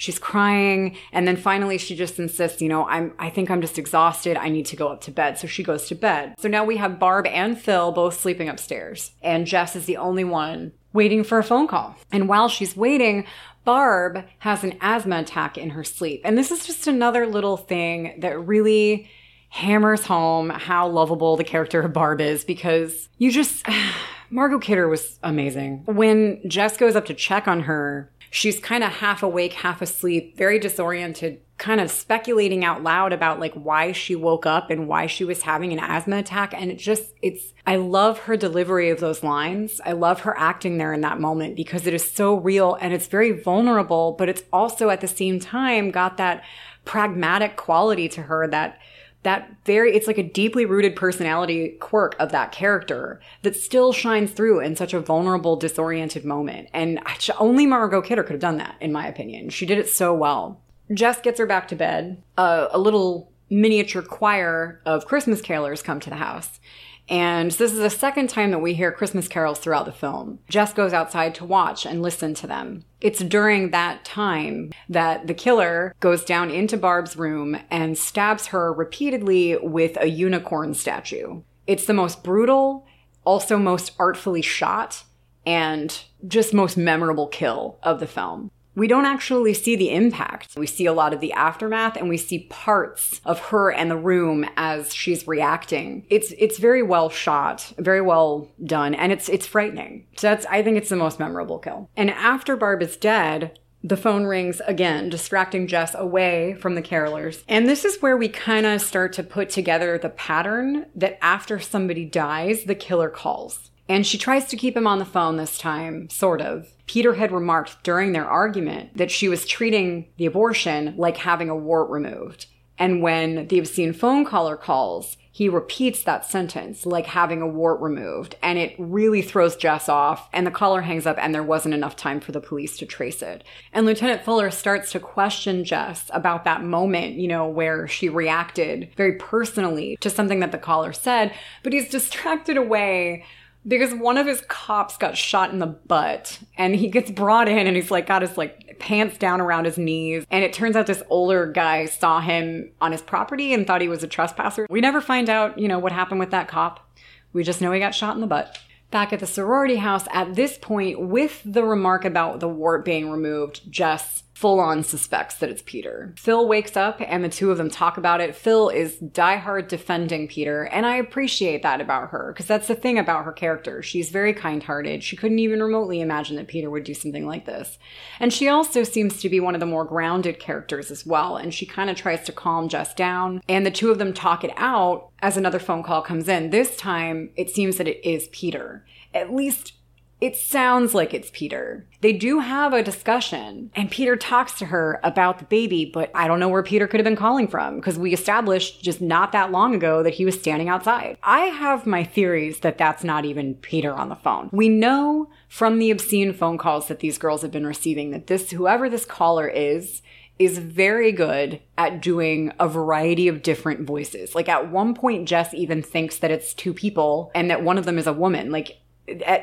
Speaker 4: She's crying. And then finally she just insists, you know, I'm, I think I'm just exhausted. I need to go up to bed. So she goes to bed. So now we have Barb and Phil both sleeping upstairs. And Jess is the only one waiting for a phone call. And while she's waiting, Barb has an asthma attack in her sleep. And this is just another little thing that really hammers home how lovable the character of Barb is because you just, Margot Kidder was amazing. When Jess goes up to check on her, she's kind of half awake, half asleep, very disoriented, kind of speculating out loud about like why she woke up and why she was having an asthma attack. And it just, it's, I love her delivery of those lines. I love her acting there in that moment because it is so real and it's very vulnerable, but it's also at the same time got that pragmatic quality to her that that very it's like a deeply rooted personality quirk of that character that still shines through in such a vulnerable disoriented moment. And only margot kidder could have done that in my opinion. She did it so well. Jess gets her back to bed. Uh, a little miniature choir of christmas carolers come to the house and this is the second time that we hear Christmas carols throughout the film. Jess goes outside to watch and listen to them. It's during that time that the killer goes down into Barb's room and stabs her repeatedly with a unicorn statue. It's the most brutal, also most artfully shot, and just most memorable kill of the film we don't actually see the impact. We see a lot of the aftermath and we see parts of her and the room as she's reacting. It's it's very well shot, very well done, and it's it's frightening. So that's I think it's the most memorable kill. And after Barb is dead, the phone rings again, distracting Jess away from the carolers. And this is where we kind of start to put together the pattern that after somebody dies, the killer calls. And she tries to keep him on the phone this time, sort of. Peter had remarked during their argument that she was treating the abortion like having a wart removed. And when the obscene phone caller calls, he repeats that sentence, like having a wart removed. And it really throws Jess off. And the caller hangs up, and there wasn't enough time for the police to trace it. And Lieutenant Fuller starts to question Jess about that moment, you know, where she reacted very personally to something that the caller said, but he's distracted away because one of his cops got shot in the butt and he gets brought in and he's like got his like pants down around his knees and it turns out this older guy saw him on his property and thought he was a trespasser. We never find out, you know, what happened with that cop. We just know he got shot in the butt. Back at the sorority house at this point with the remark about the wart being removed, Jess full on suspects that it's Peter. Phil wakes up and the two of them talk about it. Phil is diehard defending Peter, and I appreciate that about her because that's the thing about her character. She's very kind hearted. She couldn't even remotely imagine that Peter would do something like this. And she also seems to be one of the more grounded characters as well, and she kind of tries to calm Jess down. And the two of them talk it out as another phone call comes in. This time, it seems that it is Peter. At least it sounds like it's Peter. They do have a discussion, and Peter talks to her about the baby, but I don't know where Peter could have been calling from because we established just not that long ago that he was standing outside. I have my theories that that's not even Peter on the phone. We know from the obscene phone calls that these girls have been receiving that this, whoever this caller is, is very good at doing a variety of different voices. Like at one point, Jess even thinks that it's two people and that one of them is a woman. Like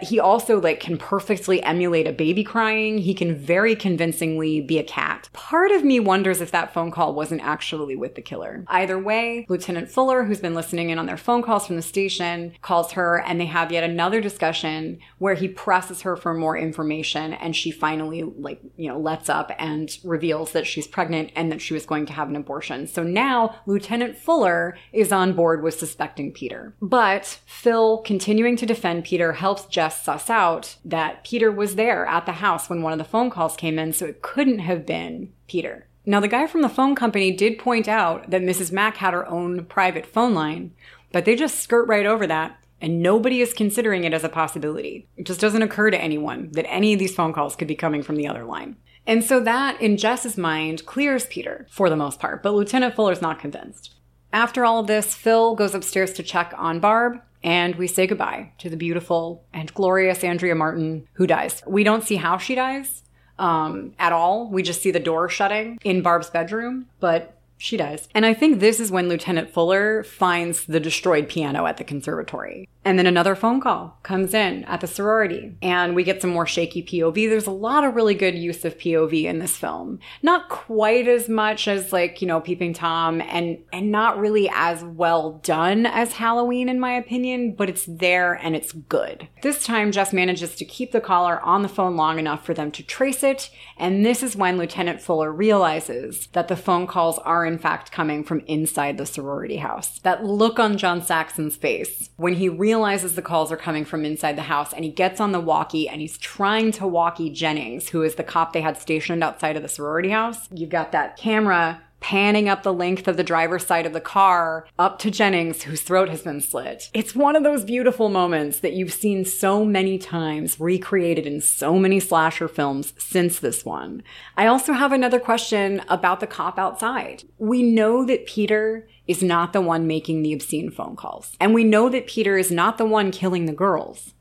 Speaker 4: he also like can perfectly emulate a baby crying. He can very convincingly be a cat. Part of me wonders if that phone call wasn't actually with the killer. Either way, Lieutenant Fuller, who's been listening in on their phone calls from the station, calls her and they have yet another discussion where he presses her for more information and she finally like, you know, lets up and reveals that she's pregnant and that she was going to have an abortion. So now Lieutenant Fuller is on board with suspecting Peter. But Phil continuing to defend Peter helps helps Jess suss out that Peter was there at the house when one of the phone calls came in, so it couldn't have been Peter. Now, the guy from the phone company did point out that Mrs. Mack had her own private phone line, but they just skirt right over that, and nobody is considering it as a possibility. It just doesn't occur to anyone that any of these phone calls could be coming from the other line. And so that, in Jess's mind, clears Peter for the most part, but Lieutenant Fuller's not convinced. After all of this, Phil goes upstairs to check on Barb, and we say goodbye to the beautiful and glorious Andrea Martin, who dies. We don't see how she dies um, at all. We just see the door shutting in Barb's bedroom, but she dies. And I think this is when Lieutenant Fuller finds the destroyed piano at the conservatory. And then another phone call comes in at the sorority, and we get some more shaky POV. There's a lot of really good use of POV in this film. Not quite as much as like, you know, Peeping Tom and and not really as well done as Halloween in my opinion, but it's there and it's good. This time Jess manages to keep the caller on the phone long enough for them to trace it, and this is when Lieutenant Fuller realizes that the phone calls are in fact coming from inside the sorority house. That look on John Saxon's face when he realizes realizes the calls are coming from inside the house and he gets on the walkie and he's trying to walkie Jennings, who is the cop they had stationed outside of the sorority house. You've got that camera panning up the length of the driver's side of the car up to Jennings, whose throat has been slit. It's one of those beautiful moments that you've seen so many times recreated in so many slasher films since this one. I also have another question about the cop outside. We know that Peter is not the one making the obscene phone calls. And we know that Peter is not the one killing the girls.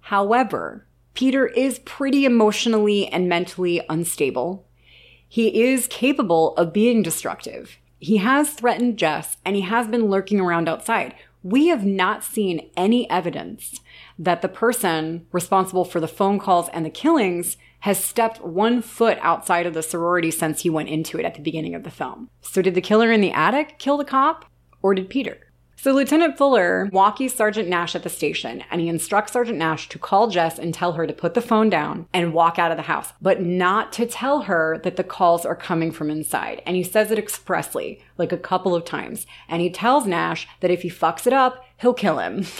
Speaker 4: However, Peter is pretty emotionally and mentally unstable. He is capable of being destructive. He has threatened Jess and he has been lurking around outside. We have not seen any evidence that the person responsible for the phone calls and the killings has stepped one foot outside of the sorority since he went into it at the beginning of the film. So did the killer in the attic kill the cop? Or did Peter? So Lieutenant Fuller walkies Sergeant Nash at the station and he instructs Sergeant Nash to call Jess and tell her to put the phone down and walk out of the house, but not to tell her that the calls are coming from inside. And he says it expressly, like a couple of times. And he tells Nash that if he fucks it up, he'll kill him.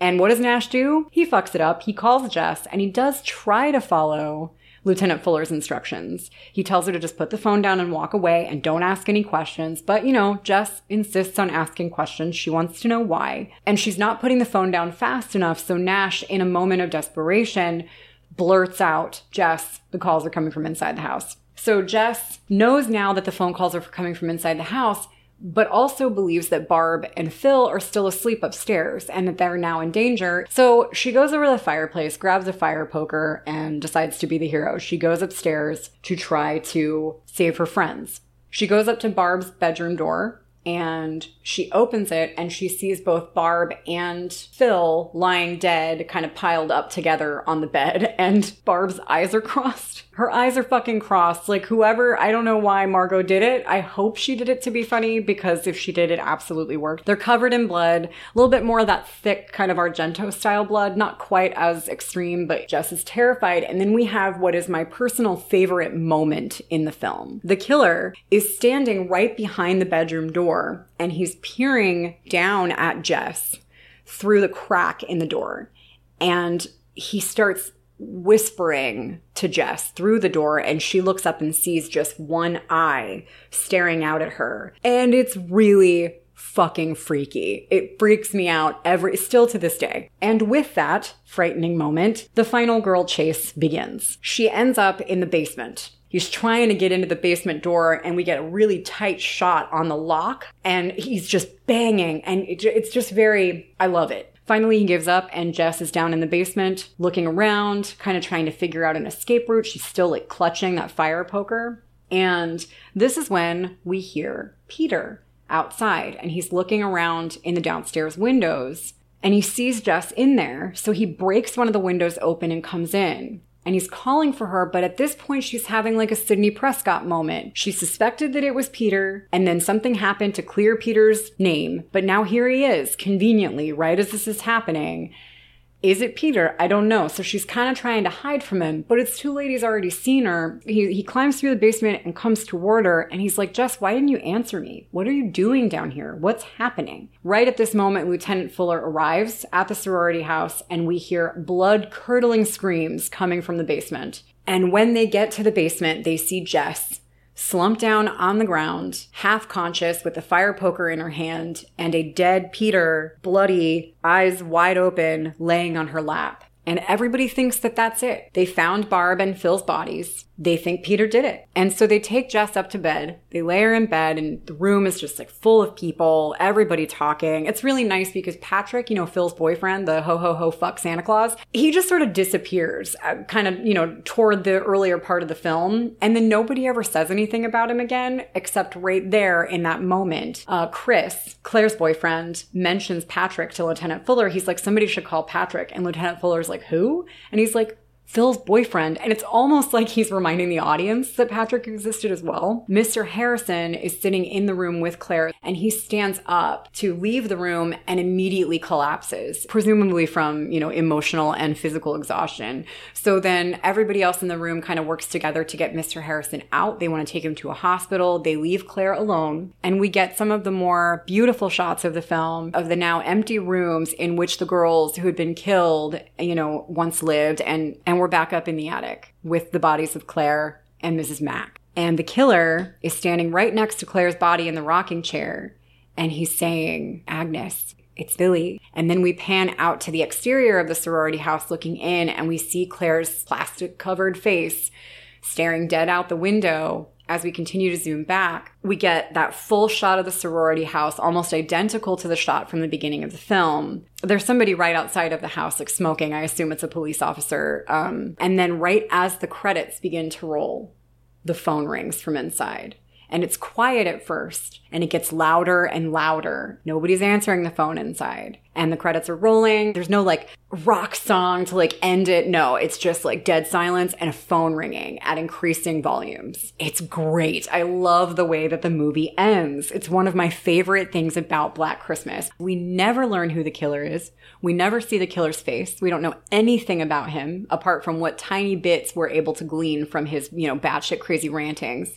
Speaker 4: And what does Nash do? He fucks it up. He calls Jess and he does try to follow Lieutenant Fuller's instructions. He tells her to just put the phone down and walk away and don't ask any questions. But, you know, Jess insists on asking questions. She wants to know why. And she's not putting the phone down fast enough. So Nash, in a moment of desperation, blurts out, Jess, the calls are coming from inside the house. So Jess knows now that the phone calls are coming from inside the house but also believes that Barb and Phil are still asleep upstairs and that they're now in danger. So she goes over to the fireplace, grabs a fire poker, and decides to be the hero. She goes upstairs to try to save her friends. She goes up to Barb's bedroom door and she opens it and she sees both Barb and Phil lying dead, kind of piled up together on the bed, and Barb's eyes are crossed. Her eyes are fucking crossed. Like, whoever, I don't know why Margot did it. I hope she did it to be funny because if she did, it absolutely worked. They're covered in blood, a little bit more of that thick, kind of Argento style blood, not quite as extreme, but just as terrified. And then we have what is my personal favorite moment in the film. The killer is standing right behind the bedroom door and he's peering down at Jess through the crack in the door. And he starts whispering to Jess through the door and she looks up and sees just one eye staring out at her. And it's really fucking freaky. It freaks me out every still to this day. And with that frightening moment, the final girl chase begins. She ends up in the basement. He's trying to get into the basement door and we get a really tight shot on the lock and he's just banging and it's just very I love it. Finally, he gives up, and Jess is down in the basement looking around, kind of trying to figure out an escape route. She's still like clutching that fire poker. And this is when we hear Peter outside, and he's looking around in the downstairs windows. and he sees Jess in there. So he breaks one of the windows open and comes in and he's calling for her, but at this point she's having like a Sidney Prescott moment. She suspected that it was Peter, and then something happened to clear Peter's name, but now here he is, conveniently, right as this is happening. Is it Peter? I don't know. So she's kind of trying to hide from him, but it's too late. He's already seen her. He, he climbs through the basement and comes toward her, and he's like, Jess, why didn't you answer me? What are you doing down here? What's happening? Right at this moment, Lieutenant Fuller arrives at the sorority house, and we hear blood curdling screams coming from the basement. And when they get to the basement, they see Jess slumped down on the ground, half conscious with a fire poker in her hand and a dead Peter, bloody, eyes wide open, laying on her lap. And everybody thinks that that's it. They found Barb and Phil's bodies they think Peter did it. And so they take Jess up to bed. They lay her in bed and the room is just like full of people, everybody talking. It's really nice because Patrick, you know, Phil's boyfriend, the ho ho ho fuck Santa Claus, he just sort of disappears uh, kind of, you know, toward the earlier part of the film. And then nobody ever says anything about him again, except right there in that moment. Uh, Chris, Claire's boyfriend, mentions Patrick to Lieutenant Fuller. He's like, somebody should call Patrick. And Lieutenant Fuller's like, who? And he's like, Phil's boyfriend, and it's almost like he's reminding the audience that Patrick existed as well. Mr. Harrison is sitting in the room with Claire, and he stands up to leave the room and immediately collapses, presumably from, you know, emotional and physical exhaustion. So then everybody else in the room kind of works together to get Mr. Harrison out. They want to take him to a hospital. They leave Claire alone, and we get some of the more beautiful shots of the film of the now empty rooms in which the girls who had been killed, you know, once lived and, and and we're back up in the attic with the bodies of Claire and Mrs. Mack. And the killer is standing right next to Claire's body in the rocking chair. And he's saying, Agnes, it's Billy. And then we pan out to the exterior of the sorority house looking in, and we see Claire's plastic covered face staring dead out the window as we continue to zoom back, we get that full shot of the sorority house, almost identical to the shot from the beginning of the film. There's somebody right outside of the house, like smoking. I assume it's a police officer. Um, and then, right as the credits begin to roll, the phone rings from inside. And it's quiet at first, and it gets louder and louder. Nobody's answering the phone inside. And the credits are rolling. There's no like rock song to like end it. No, it's just like dead silence and a phone ringing at increasing volumes. It's great. I love the way that the movie ends. It's one of my favorite things about Black Christmas. We never learn who the killer is. We never see the killer's face. We don't know anything about him apart from what tiny bits we're able to glean from his, you know, batshit crazy rantings.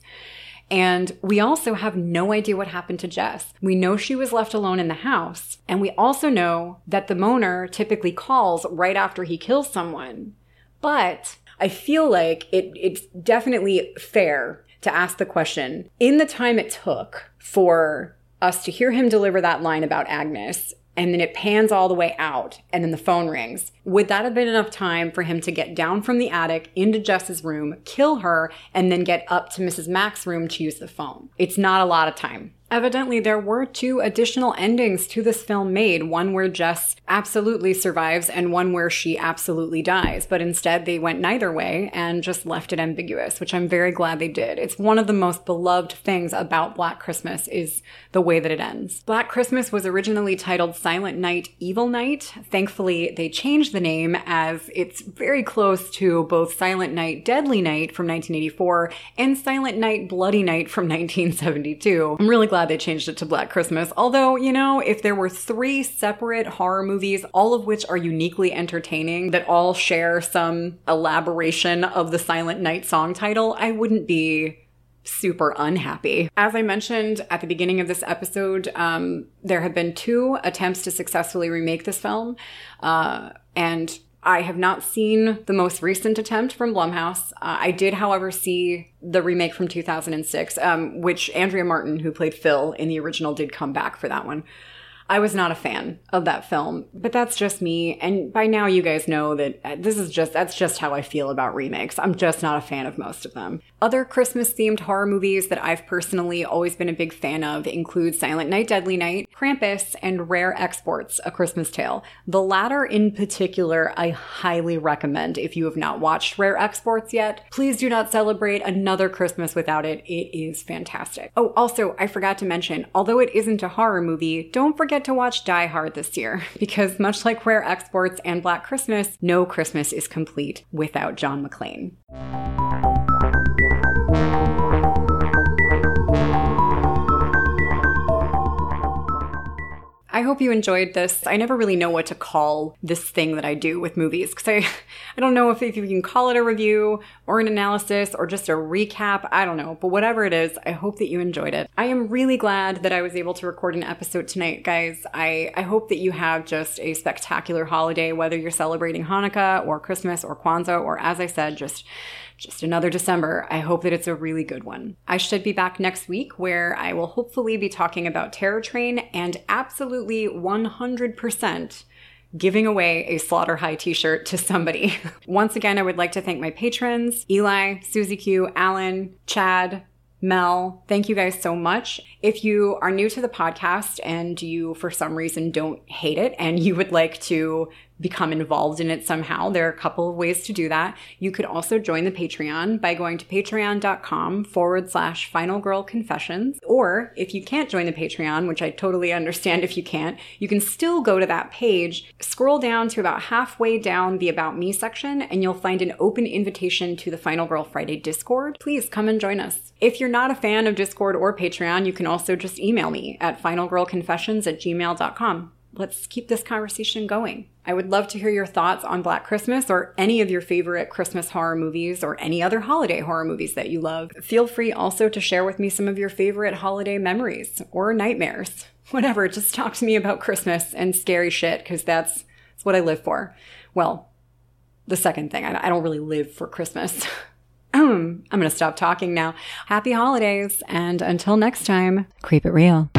Speaker 4: And we also have no idea what happened to Jess. We know she was left alone in the house. And we also know that the moaner typically calls right after he kills someone. But I feel like it, it's definitely fair to ask the question in the time it took for us to hear him deliver that line about Agnes and then it pans all the way out and then the phone rings. Would that have been enough time for him to get down from the attic into Jess's room, kill her, and then get up to Mrs. Mack's room to use the phone? It's not a lot of time. Evidently, there were two additional endings to this film made one where Jess absolutely survives and one where she absolutely dies. But instead, they went neither way and just left it ambiguous, which I'm very glad they did. It's one of the most beloved things about Black Christmas is the way that it ends. Black Christmas was originally titled Silent Night, Evil Night. Thankfully, they changed the name as it's very close to both Silent Night, Deadly Night from 1984 and Silent Night, Bloody Night from 1972. I'm really glad glad they changed it to Black Christmas. Although, you know, if there were three separate horror movies, all of which are uniquely entertaining, that all share some elaboration of the Silent Night song title, I wouldn't be super unhappy. As I mentioned at the beginning of this episode, um, there have been two attempts to successfully remake this film. Uh, and I have not seen the most recent attempt from Blumhouse. Uh, I did, however, see the remake from 2006, um, which Andrea Martin, who played Phil in the original, did come back for that one. I was not a fan of that film, but that's just me. And by now, you guys know that uh, this is just, that's just how I feel about remakes. I'm just not a fan of most of them. Other Christmas themed horror movies that I've personally always been a big fan of include Silent Night, Deadly Night, Krampus, and Rare Exports, A Christmas Tale. The latter in particular, I highly recommend if you have not watched Rare Exports yet. Please do not celebrate another Christmas without it. It is fantastic. Oh, also, I forgot to mention, although it isn't a horror movie, don't forget forget to watch Die Hard this year, because much like Rare Exports and Black Christmas, no Christmas is complete without John McClane. I hope you enjoyed this. I never really know what to call this thing that I do with movies because I, I don't know if, if you can call it a review or an analysis or just a recap. I don't know. But whatever it is, I hope that you enjoyed it. I am really glad that I was able to record an episode tonight, guys. I, I hope that you have just a spectacular holiday, whether you're celebrating Hanukkah or Christmas or Kwanzaa or, as I said, just just another December. I hope that it's a really good one. I should be back next week where I will hopefully be talking about Terror Train and absolutely 100% giving away a Slaughter High t shirt to somebody. Once again, I would like to thank my patrons Eli, Susie Q, Alan, Chad, Mel, thank you guys so much. If you are new to the podcast and you, for some reason, don't hate it and you would like to become involved in it somehow, there are a couple of ways to do that. You could also join the Patreon by going to patreon.com forward slash final girl confessions. Or if you can't join the Patreon, which I totally understand if you can't, you can still go to that page, scroll down to about halfway down the About Me section, and you'll find an open invitation to the Final Girl Friday Discord. Please come and join us. If you're not a fan of Discord or Patreon, you can also just email me at finalgirlconfessions at gmail.com let's keep this conversation going. I would love to hear your thoughts on Black Christmas or any of your favorite Christmas horror movies or any other holiday horror movies that you love. Feel free also to share with me some of your favorite holiday memories or nightmares. Whatever, just talk to me about Christmas and scary shit because that's, that's what I live for. Well, the second thing, I, don't really live for Christmas. I'm going to stop talking now. Happy holidays, and until next time,
Speaker 1: creep it real.